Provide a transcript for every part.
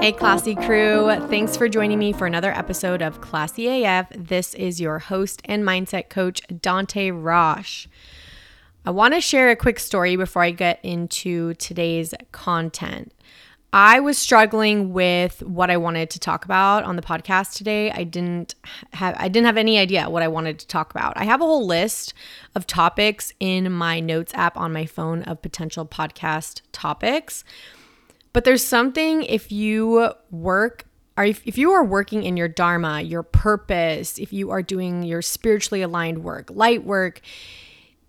Hey, Classy crew. Thanks for joining me for another episode of Classy AF. This is your host and mindset coach, Dante Rosh. I want to share a quick story before I get into today's content. I was struggling with what I wanted to talk about on the podcast today. I didn't have I didn't have any idea what I wanted to talk about. I have a whole list of topics in my notes app on my phone of potential podcast topics. But there's something if you work or if, if you are working in your dharma, your purpose, if you are doing your spiritually aligned work, light work,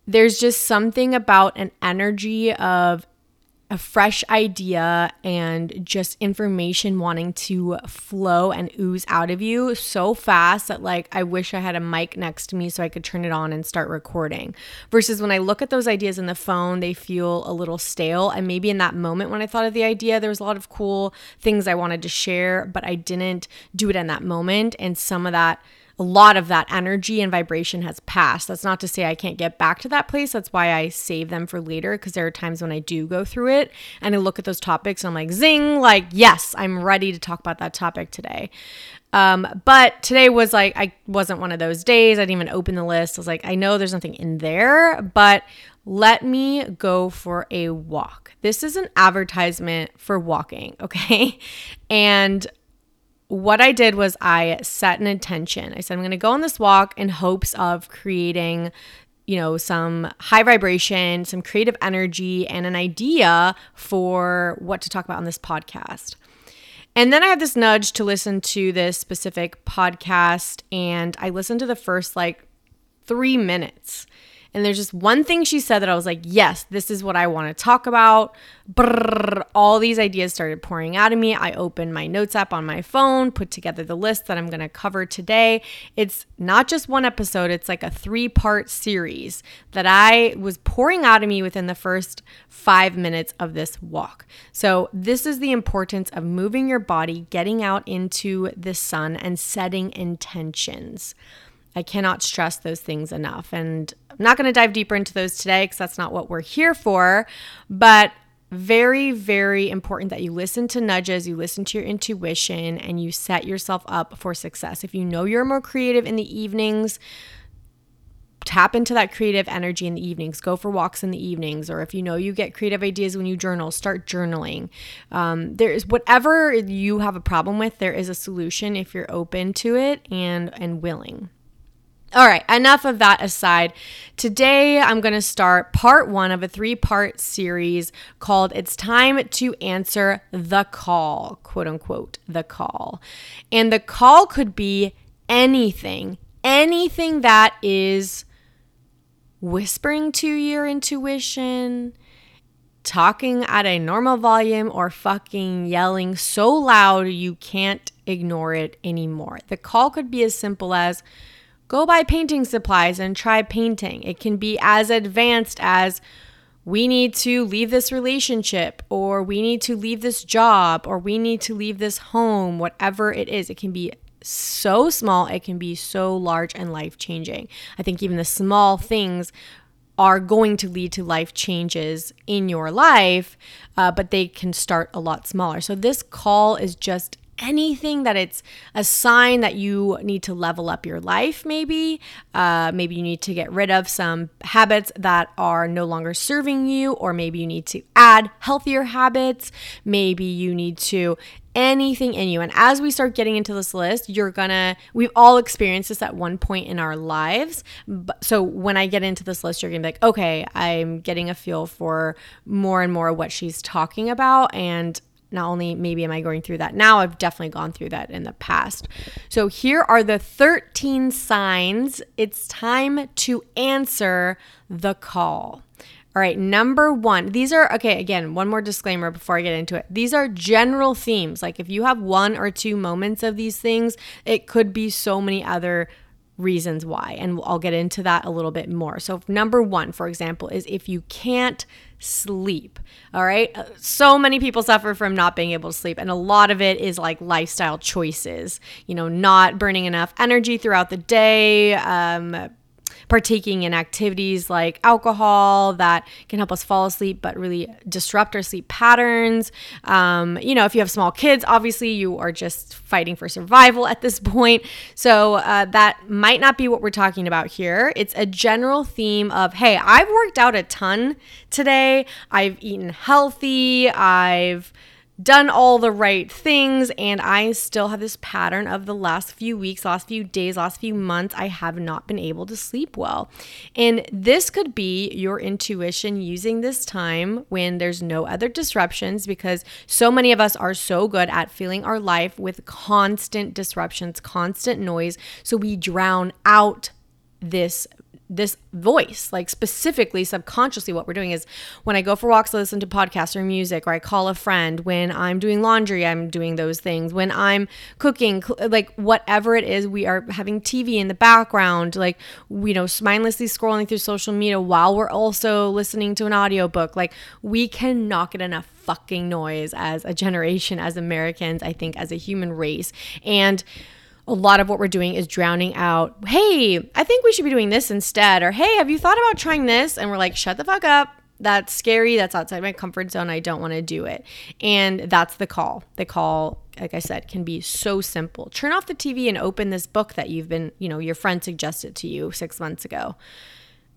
there's just something about an energy of a fresh idea and just information wanting to flow and ooze out of you so fast that like I wish I had a mic next to me so I could turn it on and start recording. Versus when I look at those ideas in the phone, they feel a little stale and maybe in that moment when I thought of the idea there was a lot of cool things I wanted to share, but I didn't do it in that moment and some of that a lot of that energy and vibration has passed. That's not to say I can't get back to that place. That's why I save them for later because there are times when I do go through it and I look at those topics and I'm like, zing, like, yes, I'm ready to talk about that topic today. Um, but today was like, I wasn't one of those days. I didn't even open the list. I was like, I know there's nothing in there, but let me go for a walk. This is an advertisement for walking, okay? And what I did was I set an intention. I said, I'm going to go on this walk in hopes of creating, you know, some high vibration, some creative energy, and an idea for what to talk about on this podcast. And then I had this nudge to listen to this specific podcast, and I listened to the first like three minutes. And there's just one thing she said that I was like, yes, this is what I want to talk about. Brrr, all these ideas started pouring out of me. I opened my notes app on my phone, put together the list that I'm going to cover today. It's not just one episode, it's like a three part series that I was pouring out of me within the first five minutes of this walk. So, this is the importance of moving your body, getting out into the sun, and setting intentions. I cannot stress those things enough. And not going to dive deeper into those today because that's not what we're here for. But very, very important that you listen to nudges, you listen to your intuition, and you set yourself up for success. If you know you're more creative in the evenings, tap into that creative energy in the evenings go for walks in the evenings or if you know you get creative ideas when you journal start journaling um, there is whatever you have a problem with there is a solution if you're open to it and and willing all right, enough of that aside. Today, I'm going to start part one of a three part series called It's Time to Answer the Call, quote unquote, the call. And the call could be anything, anything that is whispering to your intuition, talking at a normal volume, or fucking yelling so loud you can't ignore it anymore. The call could be as simple as, Go buy painting supplies and try painting. It can be as advanced as we need to leave this relationship, or we need to leave this job, or we need to leave this home, whatever it is. It can be so small, it can be so large and life changing. I think even the small things are going to lead to life changes in your life, uh, but they can start a lot smaller. So, this call is just anything that it's a sign that you need to level up your life, maybe. Uh, maybe you need to get rid of some habits that are no longer serving you, or maybe you need to add healthier habits. Maybe you need to anything in you. And as we start getting into this list, you're gonna, we've all experienced this at one point in our lives. So when I get into this list, you're gonna be like, okay, I'm getting a feel for more and more what she's talking about. And not only maybe am I going through that now, I've definitely gone through that in the past. So here are the 13 signs it's time to answer the call. All right, number one, these are okay. Again, one more disclaimer before I get into it. These are general themes. Like if you have one or two moments of these things, it could be so many other reasons why. And I'll get into that a little bit more. So, number one, for example, is if you can't sleep. All right. Uh, so many people suffer from not being able to sleep. And a lot of it is like lifestyle choices, you know, not burning enough energy throughout the day, um, partaking in activities like alcohol that can help us fall asleep but really disrupt our sleep patterns. Um, you know, if you have small kids, obviously you are just fighting for survival at this point. So uh, that might not be what we're talking about here. It's a general theme of, hey, I've worked out a ton today, I've eaten healthy, I've done all the right things and I still have this pattern of the last few weeks, last few days, last few months I have not been able to sleep well. And this could be your intuition using this time when there's no other disruptions because so many of us are so good at filling our life with constant disruptions, constant noise, so we drown out this this voice like specifically subconsciously what we're doing is when i go for walks I listen to podcasts or music or i call a friend when i'm doing laundry i'm doing those things when i'm cooking like whatever it is we are having tv in the background like you know mindlessly scrolling through social media while we're also listening to an audiobook. Like we cannot get enough fucking noise as a generation as americans i think as a human race. And a lot of what we're doing is drowning out, hey, I think we should be doing this instead. Or, hey, have you thought about trying this? And we're like, shut the fuck up. That's scary. That's outside my comfort zone. I don't want to do it. And that's the call. The call, like I said, can be so simple. Turn off the TV and open this book that you've been, you know, your friend suggested to you six months ago.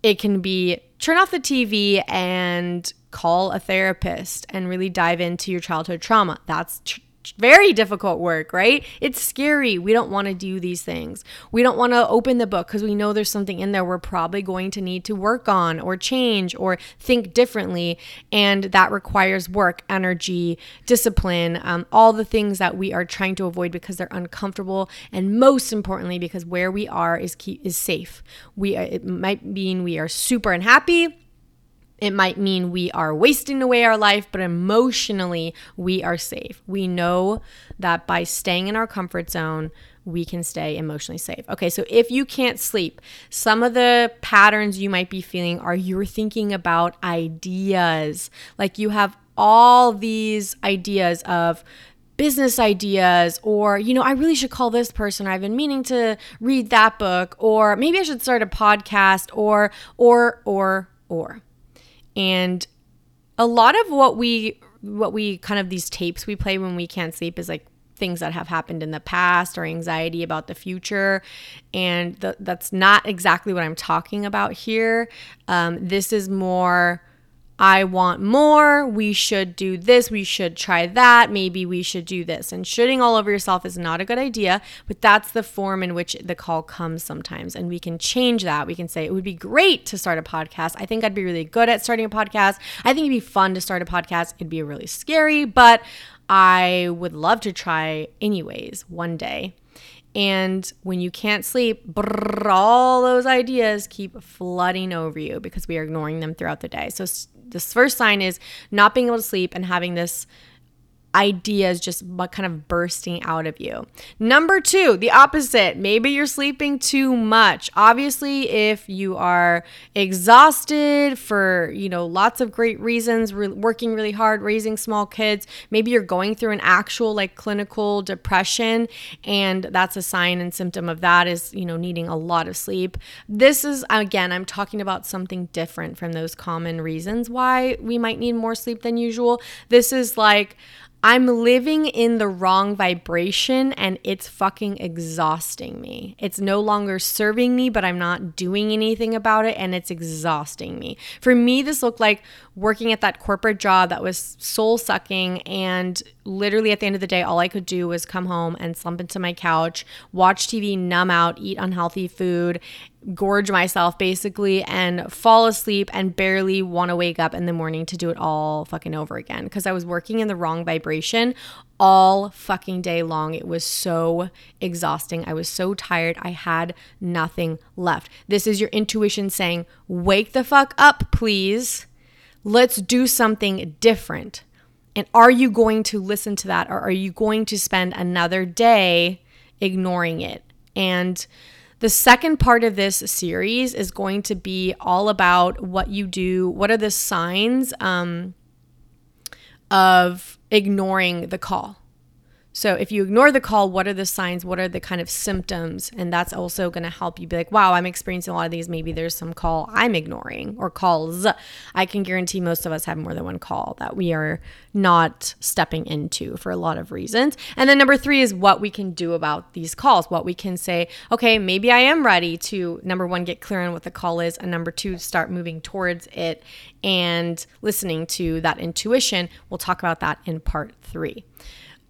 It can be turn off the TV and call a therapist and really dive into your childhood trauma. That's tr- very difficult work, right? It's scary. We don't want to do these things. We don't want to open the book because we know there's something in there we're probably going to need to work on or change or think differently. And that requires work, energy, discipline, um, all the things that we are trying to avoid because they're uncomfortable. And most importantly, because where we are is, keep, is safe. We, it might mean we are super unhappy it might mean we are wasting away our life, but emotionally, we are safe. We know that by staying in our comfort zone, we can stay emotionally safe. Okay, so if you can't sleep, some of the patterns you might be feeling are you're thinking about ideas. Like you have all these ideas of business ideas or you know I really should call this person I've been meaning to read that book or maybe I should start a podcast or or or or and a lot of what we what we kind of these tapes we play when we can't sleep is like things that have happened in the past or anxiety about the future. And th- that's not exactly what I'm talking about here. Um, this is more I want more. We should do this. We should try that. Maybe we should do this. And shooting all over yourself is not a good idea, but that's the form in which the call comes sometimes. And we can change that. We can say, it would be great to start a podcast. I think I'd be really good at starting a podcast. I think it'd be fun to start a podcast. It'd be really scary, but I would love to try anyways one day. And when you can't sleep, brrr, all those ideas keep flooding over you because we are ignoring them throughout the day. So this first sign is not being able to sleep and having this ideas just kind of bursting out of you. Number two, the opposite. Maybe you're sleeping too much. Obviously, if you are exhausted for, you know, lots of great reasons, re- working really hard, raising small kids, maybe you're going through an actual like clinical depression and that's a sign and symptom of that is, you know, needing a lot of sleep. This is again, I'm talking about something different from those common reasons why we might need more sleep than usual. This is like I'm living in the wrong vibration and it's fucking exhausting me. It's no longer serving me, but I'm not doing anything about it and it's exhausting me. For me, this looked like working at that corporate job that was soul sucking and literally at the end of the day all I could do was come home and slump into my couch, watch TV, numb out, eat unhealthy food gorge myself basically and fall asleep and barely want to wake up in the morning to do it all fucking over again because I was working in the wrong vibration all fucking day long. It was so exhausting. I was so tired. I had nothing left. This is your intuition saying, wake the fuck up, please. Let's do something different. And are you going to listen to that or are you going to spend another day ignoring it? And the second part of this series is going to be all about what you do. What are the signs um, of ignoring the call? So if you ignore the call, what are the signs? What are the kind of symptoms? And that's also going to help you be like, wow, I'm experiencing a lot of these. Maybe there's some call I'm ignoring or calls. I can guarantee most of us have more than one call that we are not stepping into for a lot of reasons. And then number three is what we can do about these calls. What we can say, okay, maybe I am ready to, number one, get clear on what the call is. And number two, start moving towards it and listening to that intuition. We'll talk about that in part three.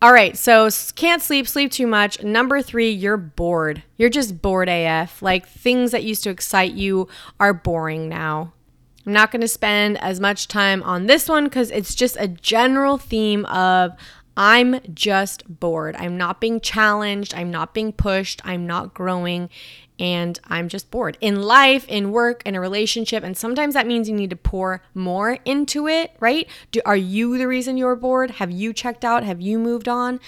All right, so can't sleep, sleep too much. Number three, you're bored. You're just bored AF. Like things that used to excite you are boring now. I'm not going to spend as much time on this one because it's just a general theme of I'm just bored. I'm not being challenged. I'm not being pushed. I'm not growing and I'm just bored in life, in work, in a relationship. And sometimes that means you need to pour more into it, right? Do, are you the reason you're bored? Have you checked out? Have you moved on?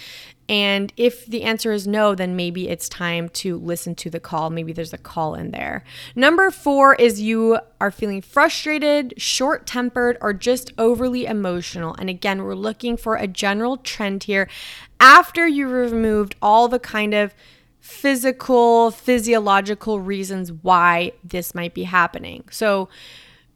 And if the answer is no, then maybe it's time to listen to the call. Maybe there's a call in there. Number four is you are feeling frustrated, short tempered, or just overly emotional. And again, we're looking for a general trend here after you removed all the kind of physical, physiological reasons why this might be happening. So,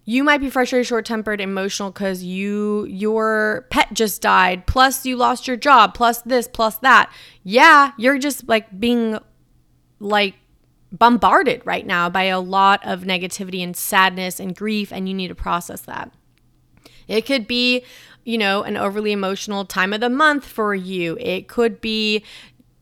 you might be frustrated, short-tempered, emotional cuz you your pet just died, plus you lost your job, plus this, plus that. Yeah, you're just like being like bombarded right now by a lot of negativity and sadness and grief and you need to process that. It could be you know, an overly emotional time of the month for you. It could be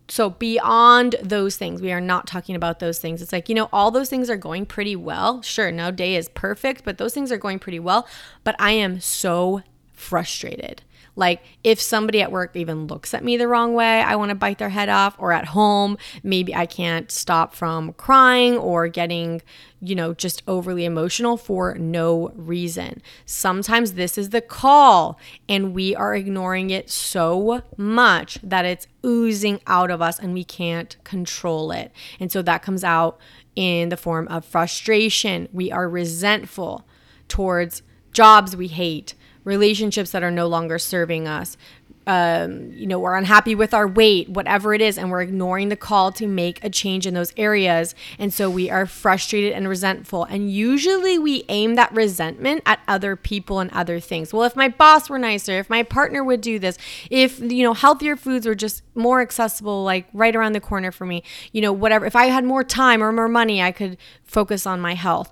so beyond those things we are not talking about those things. It's like you know all those things are going pretty well. Sure no day is perfect but those things are going pretty well. But i am so frustrated like if somebody at work even looks at me the wrong way, I want to bite their head off or at home, maybe I can't stop from crying or getting, you know, just overly emotional for no reason. Sometimes this is the call and we are ignoring it so much that it's oozing out of us and we can't control it. And so that comes out in the form of frustration. We are resentful towards jobs we hate, relationships that are no longer serving us. Um, you know, we're unhappy with our weight, whatever it is, and we're ignoring the call to make a change in those areas. And so we are frustrated and resentful. And usually we aim that resentment at other people and other things. Well, if my boss were nicer, if my partner would do this, if, you know, healthier foods were just more accessible, like right around the corner for me, you know, whatever, if I had more time or more money, I could focus on my health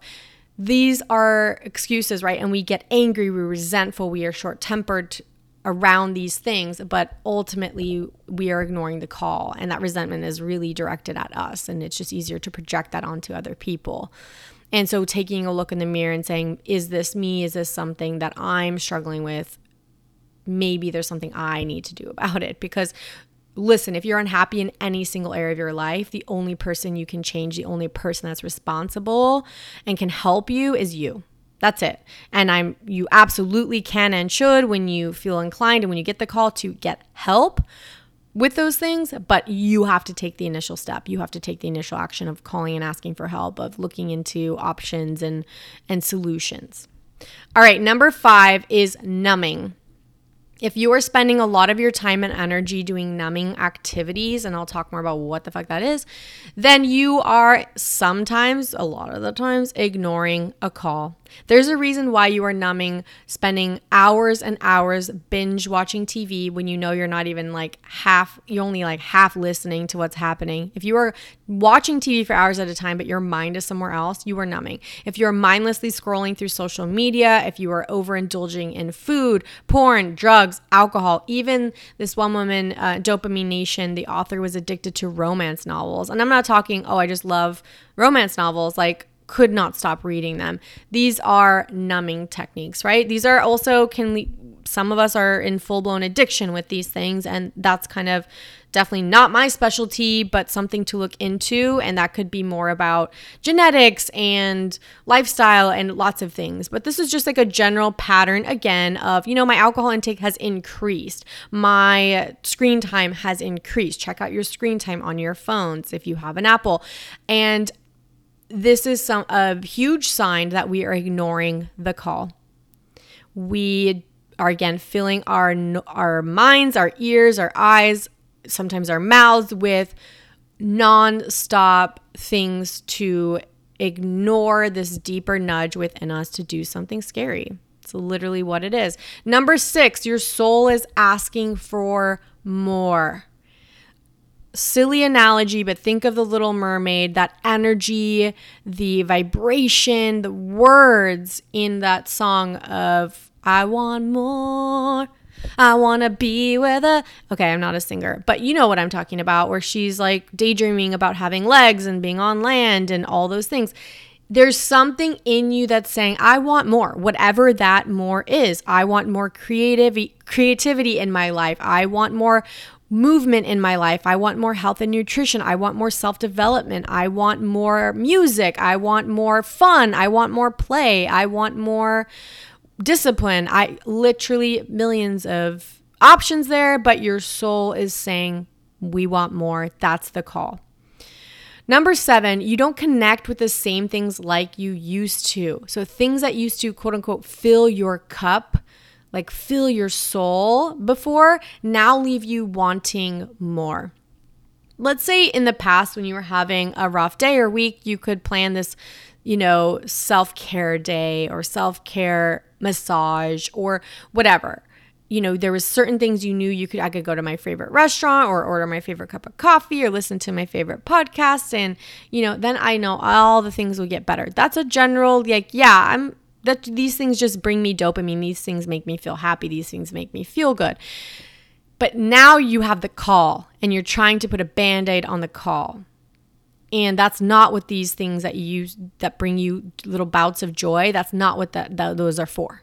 these are excuses, right? And we get angry, we're resentful, we are short tempered around these things, but ultimately we are ignoring the call. And that resentment is really directed at us. And it's just easier to project that onto other people. And so taking a look in the mirror and saying, is this me? Is this something that I'm struggling with? Maybe there's something I need to do about it because listen, if you're unhappy in any single area of your life, the only person you can change, the only person that's responsible and can help you is you. That's it. And I'm you absolutely can and should when you feel inclined and when you get the call to get help with those things, but you have to take the initial step. You have to take the initial action of calling and asking for help, of looking into options and and solutions. All right, number 5 is numbing. If you are spending a lot of your time and energy doing numbing activities, and I'll talk more about what the fuck that is, then you are sometimes, a lot of the times, ignoring a call. There's a reason why you are numbing, spending hours and hours binge watching TV when you know you're not even like half, you're only like half listening to what's happening. If you are watching TV for hours at a time, but your mind is somewhere else, you are numbing. If you're mindlessly scrolling through social media, if you are overindulging in food, porn, drugs, alcohol, even this one woman, uh, Dopamine Nation, the author was addicted to romance novels. And I'm not talking, oh, I just love romance novels. Like, could not stop reading them. These are numbing techniques, right? These are also can some of us are in full blown addiction with these things and that's kind of definitely not my specialty, but something to look into and that could be more about genetics and lifestyle and lots of things. But this is just like a general pattern again of, you know, my alcohol intake has increased. My screen time has increased. Check out your screen time on your phones if you have an Apple. And this is some a huge sign that we are ignoring the call. We are again filling our our minds, our ears, our eyes, sometimes our mouths with non-stop things to ignore this deeper nudge within us to do something scary. It's literally what it is. Number six, your soul is asking for more. Silly analogy, but think of the little mermaid, that energy, the vibration, the words in that song of, I want more. I want to be with a. Okay, I'm not a singer, but you know what I'm talking about, where she's like daydreaming about having legs and being on land and all those things. There's something in you that's saying, I want more, whatever that more is. I want more creative creativity in my life. I want more movement in my life. I want more health and nutrition. I want more self development. I want more music. I want more fun. I want more play. I want more discipline. I literally millions of options there, but your soul is saying, we want more. That's the call. Number seven, you don't connect with the same things like you used to. So, things that used to quote unquote fill your cup, like fill your soul before, now leave you wanting more. Let's say in the past, when you were having a rough day or week, you could plan this, you know, self care day or self care massage or whatever. You know there was certain things you knew you could i could go to my favorite restaurant or order my favorite cup of coffee or listen to my favorite podcast. And you know then i know all the things will get better. That's a general like yeah i'm that these things just bring me dopamine. These things make me feel happy. These things make me feel good. But now you have the call and you're trying to put a band-aid on the call and that's not what these things that you use that bring you little bouts of joy that's not what that, that those are for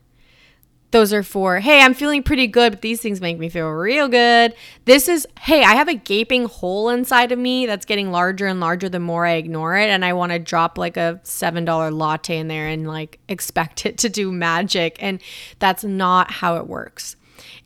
those are for, hey, I'm feeling pretty good, but these things make me feel real good. This is, hey, I have a gaping hole inside of me that's getting larger and larger the more I ignore it. And I want to drop like a $7 latte in there and like expect it to do magic. And that's not how it works.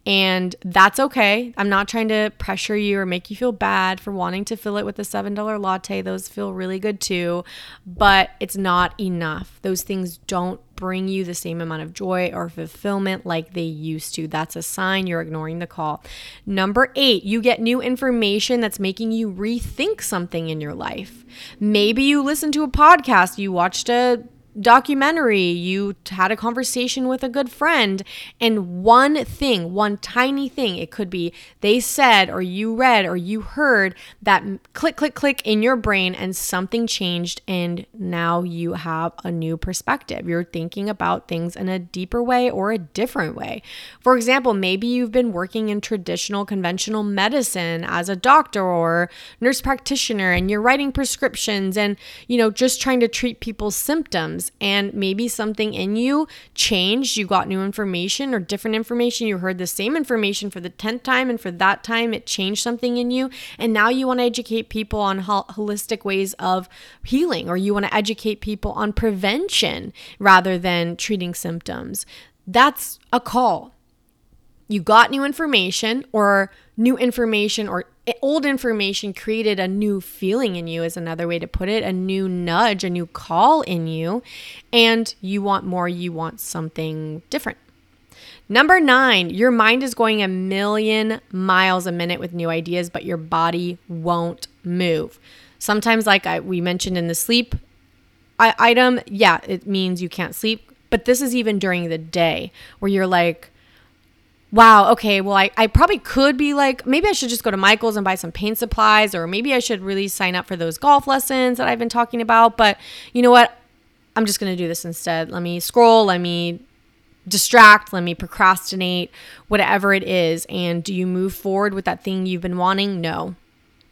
And that's okay. I'm not trying to pressure you or make you feel bad for wanting to fill it with a $7 latte. Those feel really good too, but it's not enough. Those things don't bring you the same amount of joy or fulfillment like they used to. That's a sign you're ignoring the call. Number eight, you get new information that's making you rethink something in your life. Maybe you listen to a podcast, you watched a documentary, you had a conversation with a good friend, and one thing, one tiny thing, it could be they said, or you read, or you heard that click, click, click in your brain, and something changed, and now you have a new perspective. You're thinking about things in a deeper way or a different way. For example, maybe you've been working in traditional, conventional medicine as a doctor or nurse practitioner, and you're writing prescriptions and, you know, just trying to treat people's symptoms and maybe something in you changed. You got new information or different information. You heard the same information for the 10th time, and for that time, it changed something in you. And now you want to educate people on holistic ways of healing, or you want to educate people on prevention rather than treating symptoms. That's a call. You got new information, or new information, or old information created a new feeling in you, is another way to put it, a new nudge, a new call in you, and you want more, you want something different. Number nine, your mind is going a million miles a minute with new ideas, but your body won't move. Sometimes, like I, we mentioned in the sleep item, yeah, it means you can't sleep, but this is even during the day where you're like, wow, okay, well, I, I probably could be like, maybe I should just go to Michael's and buy some paint supplies, or maybe I should really sign up for those golf lessons that I've been talking about. But you know what? I'm just going to do this instead. Let me scroll, let me distract, let me procrastinate, whatever it is. And do you move forward with that thing you've been wanting? No.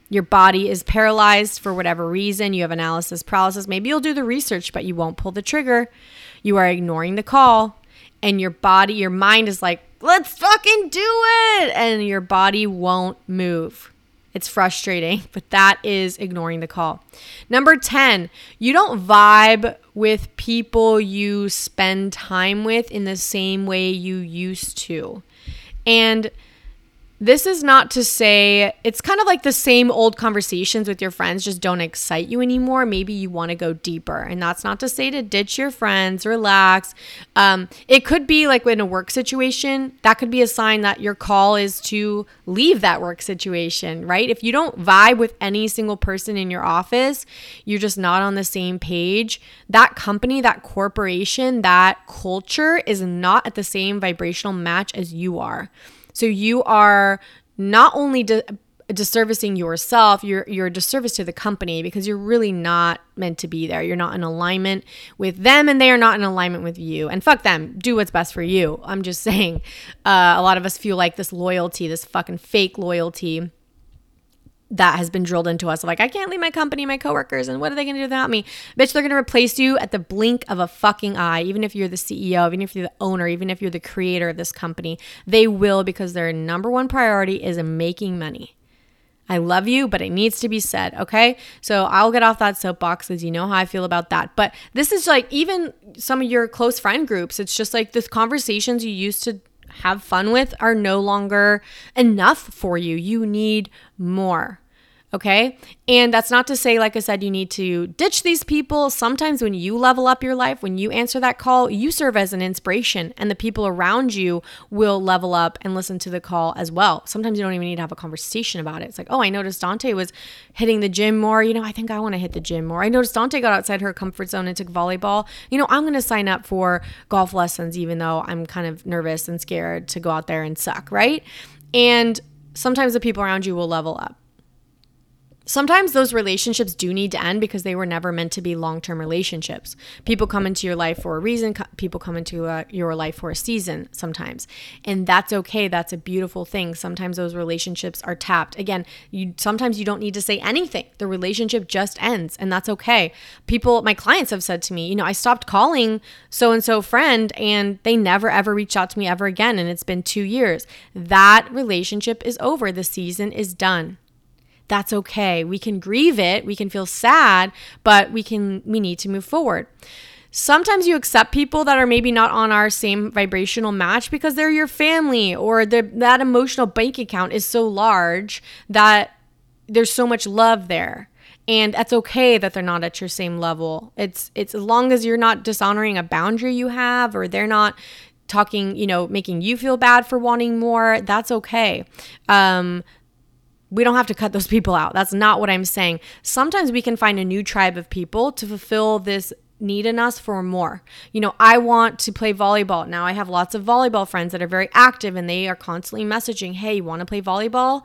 Your body is paralyzed for whatever reason. You have analysis paralysis. Maybe you'll do the research, but you won't pull the trigger. You are ignoring the call. And your body, your mind is like, let's fucking do it. And your body won't move. It's frustrating, but that is ignoring the call. Number 10, you don't vibe with people you spend time with in the same way you used to. And this is not to say it's kind of like the same old conversations with your friends just don't excite you anymore. Maybe you want to go deeper. And that's not to say to ditch your friends, relax. Um, it could be like in a work situation, that could be a sign that your call is to leave that work situation, right? If you don't vibe with any single person in your office, you're just not on the same page. That company, that corporation, that culture is not at the same vibrational match as you are. So you are not only di- disservicing yourself, you're you're a disservice to the company because you're really not meant to be there. You're not in alignment with them, and they are not in alignment with you. And fuck them. Do what's best for you. I'm just saying. Uh, a lot of us feel like this loyalty, this fucking fake loyalty that has been drilled into us like I can't leave my company, my coworkers, and what are they going to do without me? Bitch, they're going to replace you at the blink of a fucking eye. Even if you're the CEO, even if you're the owner, even if you're the creator of this company, they will because their number one priority is making money. I love you, but it needs to be said, okay? So I'll get off that soapbox because you know how I feel about that. But this is like even some of your close friend groups, it's just like the conversations you used to have fun with are no longer enough for you. You need more. Okay. And that's not to say, like I said, you need to ditch these people. Sometimes when you level up your life, when you answer that call, you serve as an inspiration, and the people around you will level up and listen to the call as well. Sometimes you don't even need to have a conversation about it. It's like, oh, I noticed Dante was hitting the gym more. You know, I think I want to hit the gym more. I noticed Dante got outside her comfort zone and took volleyball. You know, I'm going to sign up for golf lessons, even though I'm kind of nervous and scared to go out there and suck, right? And sometimes the people around you will level up. Sometimes those relationships do need to end because they were never meant to be long term relationships. People come into your life for a reason, people come into uh, your life for a season sometimes. And that's okay. That's a beautiful thing. Sometimes those relationships are tapped. Again, you sometimes you don't need to say anything. The relationship just ends and that's okay. People my clients have said to me, you know, I stopped calling so and so friend and they never ever reached out to me ever again and it's been 2 years. That relationship is over. The season is done that's okay. We can grieve it, we can feel sad, but we can we need to move forward. Sometimes you accept people that are maybe not on our same vibrational match because they're your family or that emotional bank account is so large that there's so much love there and that's okay that they're not at your same level it's it's as long as you're not dishonoring a boundary you have or they're not talking you know making you feel bad for wanting more that's okay um we don't have to cut those people out. That's not what I'm saying. Sometimes we can find a new tribe of people to fulfill this need in us for more. You know, I want to play volleyball. Now I have lots of volleyball friends that are very active and they are constantly messaging, "Hey, you want to play volleyball?"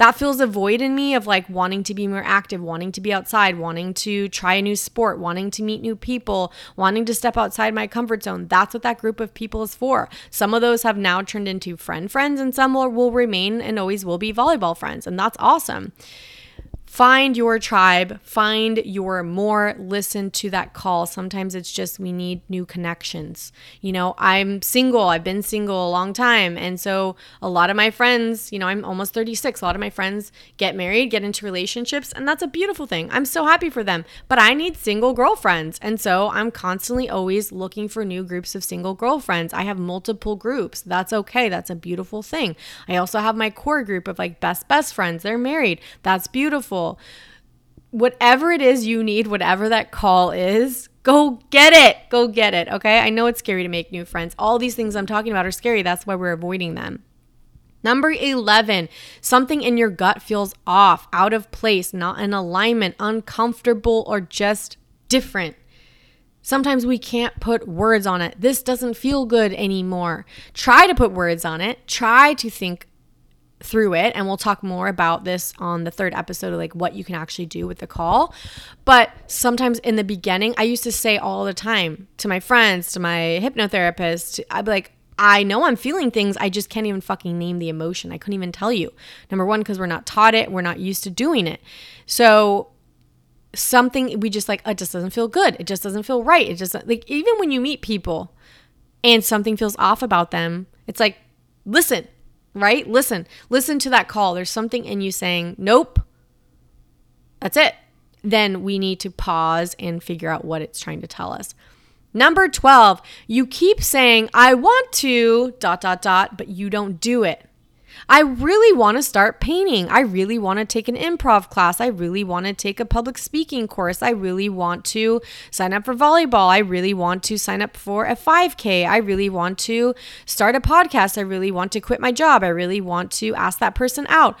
That fills a void in me of like wanting to be more active, wanting to be outside, wanting to try a new sport, wanting to meet new people, wanting to step outside my comfort zone. That's what that group of people is for. Some of those have now turned into friend friends, and some will, will remain and always will be volleyball friends. And that's awesome. Find your tribe, find your more, listen to that call. Sometimes it's just we need new connections. You know, I'm single, I've been single a long time. And so a lot of my friends, you know, I'm almost 36, a lot of my friends get married, get into relationships, and that's a beautiful thing. I'm so happy for them. But I need single girlfriends. And so I'm constantly always looking for new groups of single girlfriends. I have multiple groups. That's okay. That's a beautiful thing. I also have my core group of like best, best friends. They're married. That's beautiful Whatever it is you need, whatever that call is, go get it. Go get it. Okay. I know it's scary to make new friends. All these things I'm talking about are scary. That's why we're avoiding them. Number 11, something in your gut feels off, out of place, not in alignment, uncomfortable, or just different. Sometimes we can't put words on it. This doesn't feel good anymore. Try to put words on it. Try to think through it and we'll talk more about this on the third episode of like what you can actually do with the call. But sometimes in the beginning i used to say all the time to my friends to my hypnotherapist i'd be like i know i'm feeling things i just can't even fucking name the emotion i couldn't even tell you. Number one because we're not taught it we're not used to doing it. So something we just like it just doesn't feel good it just doesn't feel right it just like even when you meet people and something feels off about them it's like listen right? Listen, listen to that call. There's something in you saying, nope, that's it. Then we need to pause and figure out what it's trying to tell us. Number 12, you keep saying, I want to, dot, dot, dot, but you don't do it. I really want to start painting. I really want to take an improv class. I really want to take a public speaking course. I really want to sign up for volleyball. I really want to sign up for a 5K. I really want to start a podcast. I really want to quit my job. I really want to ask that person out.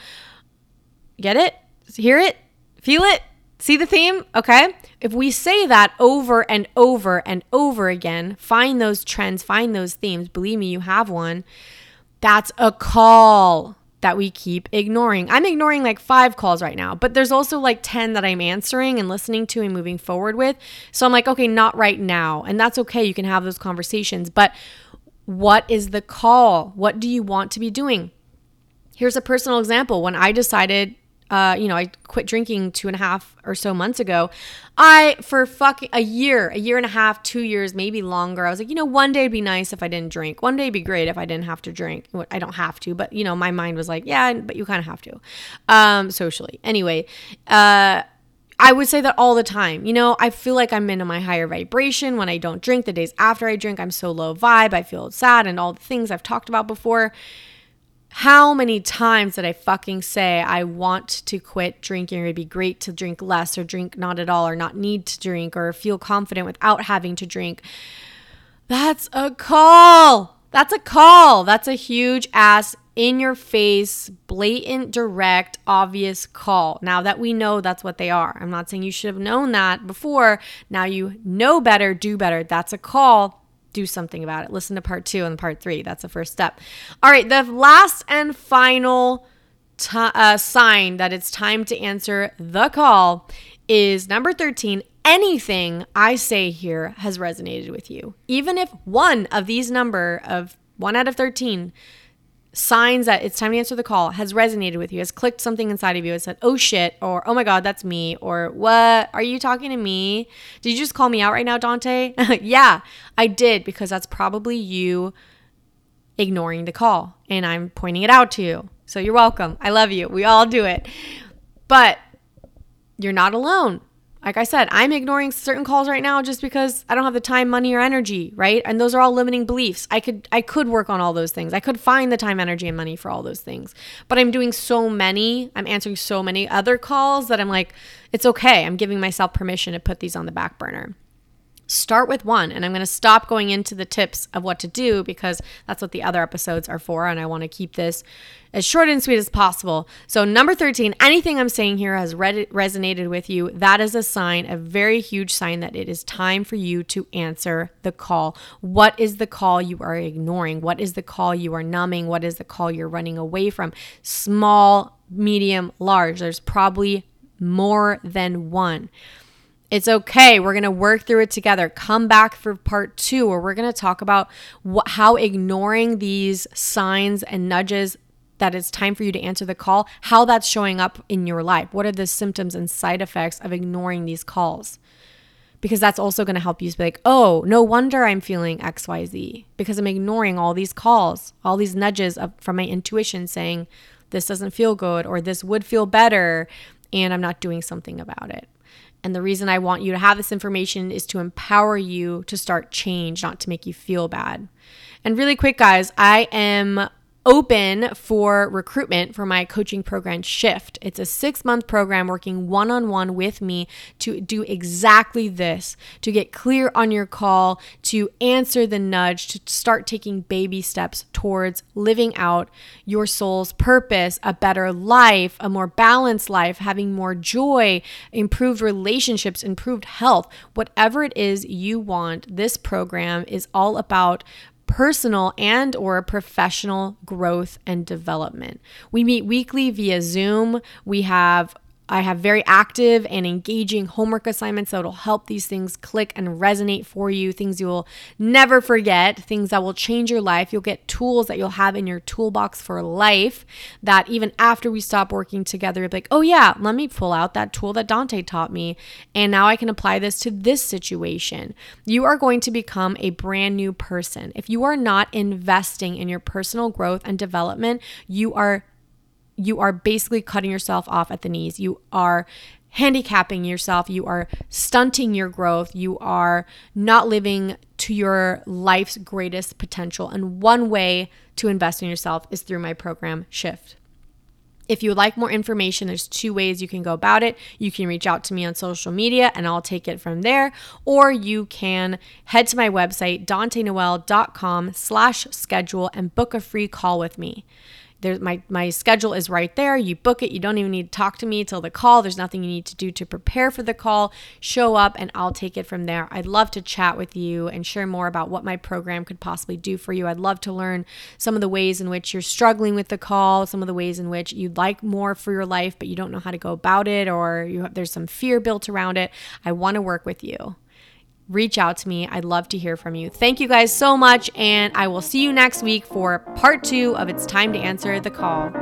Get it? Hear it? Feel it? See the theme? Okay. If we say that over and over and over again, find those trends, find those themes. Believe me, you have one that's a call that we keep ignoring. I'm ignoring like five calls right now, but there's also like 10 that I'm answering and listening to and moving forward with. So I'm like, okay, not right now. And that's okay. You can have those conversations. But what is the call? What do you want to be doing? Here's a personal example. When I decided uh, you know, I quit drinking two and a half or so months ago. I, for fucking a year, a year and a half, two years, maybe longer, I was like, you know, one day it'd be nice if I didn't drink. One day it'd be great if I didn't have to drink. I don't have to, but, you know, my mind was like, yeah, but you kind of have to um, socially. Anyway, uh, I would say that all the time. You know, I feel like I'm in my higher vibration when I don't drink. The days after I drink, I'm so low vibe. I feel sad and all the things I've talked about before. How many times did I fucking say I want to quit drinking or it'd be great to drink less or drink not at all or not need to drink or feel confident without having to drink? That's a call. That's a call. That's a huge ass in your face, blatant, direct, obvious call. Now that we know that's what they are, I'm not saying you should have known that before. Now you know better, do better. That's a call do something about it. Listen to part two and part three. That's the first step. All right, the last and final t- uh, sign that it's time to answer the call is number 13. Anything I say here has resonated with you. Even if one of these number of one out of 13 signs that it's time to answer the call has resonated with you, has clicked something inside of you, has said, oh shit, or oh my God, that's me, or what? Are you talking to me? Did you just call me out right now, Dante? yeah, I did, because that's probably you ignoring the call and I'm pointing it out to you. So you're welcome. I love you. We all do it. But you're not alone like I said, I'm ignoring certain calls right now just because I don't have the time, money, or energy, right? And those are all limiting beliefs. I could I could work on all those things. I could find the time, energy, and money for all those things. But I'm doing so many, I'm answering so many other calls that I'm like, it's okay. I'm giving myself permission to put these on the back burner start with one and i'm going to stop going into the tips of what to do because that's what the other episodes are for and i want to keep this as short and sweet as possible. So number 13 anything i'm saying here has read- resonated with you. That is a sign a very huge sign that it is time for you to answer the call. What is the call you are ignoring? What is the call you are numbing? What is the call you're running away from? Small medium large. There's probably more than one it's okay. We're going to work through it together. Come back for part two, where we're going to talk about wh- how ignoring these signs and nudges that it's time for you to answer the call, how that's showing up in your life. What are the symptoms and side effects of ignoring these calls? Because that's also going to help you be like, oh, no wonder I'm feeling XYZ because I'm ignoring all these calls, all these nudges of, from my intuition saying, this doesn't feel good or this would feel better, and I'm not doing something about it. And the reason I want you to have this information is to empower you to start change, not to make you feel bad. And really quick, guys, I am open for recruitment for my coaching program Shift. It's a six month program working one on one with me to do exactly this to get clear on your call, to answer the nudge, to start taking baby steps towards living out your soul's purpose, a better life, a more balanced life, having more joy, improved relationships, improved health. Whatever it is you want, this program is all about personal and or professional growth and development. We meet weekly via Zoom. We have I have very active and engaging homework assignments that will help these things click and resonate for you, things you will never forget, things that will change your life. You'll get tools that you'll have in your toolbox for life that even after we stop working together, you'll be like, oh yeah, let me pull out that tool that Dante taught me. And now I can apply this to this situation. You are going to become a brand new person. If you are not investing in your personal growth and development, you are you are basically cutting yourself off at the knees. You are handicapping yourself. You are stunting your growth. You are not living to your life's greatest potential. And one way to invest in yourself is through my program, Shift. If you would like more information, there's two ways you can go about it. You can reach out to me on social media and I'll take it from there, or you can head to my website, dantenoel.com slash schedule and book a free call with me. There's my my schedule is right there. You book it. You don't even need to talk to me till the call. There's nothing you need to do to prepare for the call. Show up and I'll take it from there. I'd love to chat with you and share more about what my program could possibly do for you. I'd love to learn some of the ways in which you're struggling with the call, some of the ways in which you'd like more for your life but you don't know how to go about it or you have, there's some fear built around it. I want to work with you reach out to me. I'd love to hear from you. Thank you guys so much, and I will see you next week for part two of It's Time to Answer the Call.